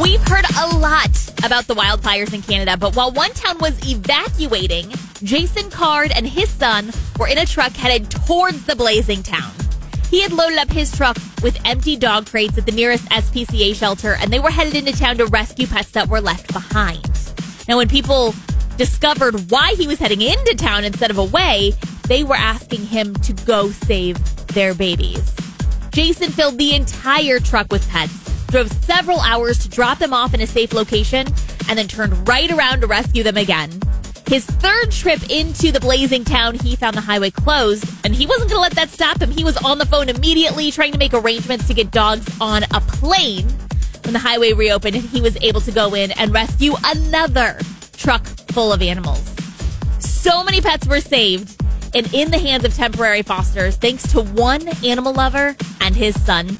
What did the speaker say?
We've heard a lot about the wildfires in Canada, but while one town was evacuating, Jason Card and his son were in a truck headed towards the blazing town. He had loaded up his truck with empty dog crates at the nearest SPCA shelter, and they were headed into town to rescue pets that were left behind. Now, when people discovered why he was heading into town instead of away, they were asking him to go save their babies. Jason filled the entire truck with pets, drove several hours to drop them off in a safe location, and then turned right around to rescue them again. His third trip into the blazing town, he found the highway closed, and he wasn't going to let that stop him. He was on the phone immediately trying to make arrangements to get dogs on a plane. When the highway reopened, he was able to go in and rescue another truck full of animals. So many pets were saved and in the hands of temporary fosters thanks to one animal lover and his son.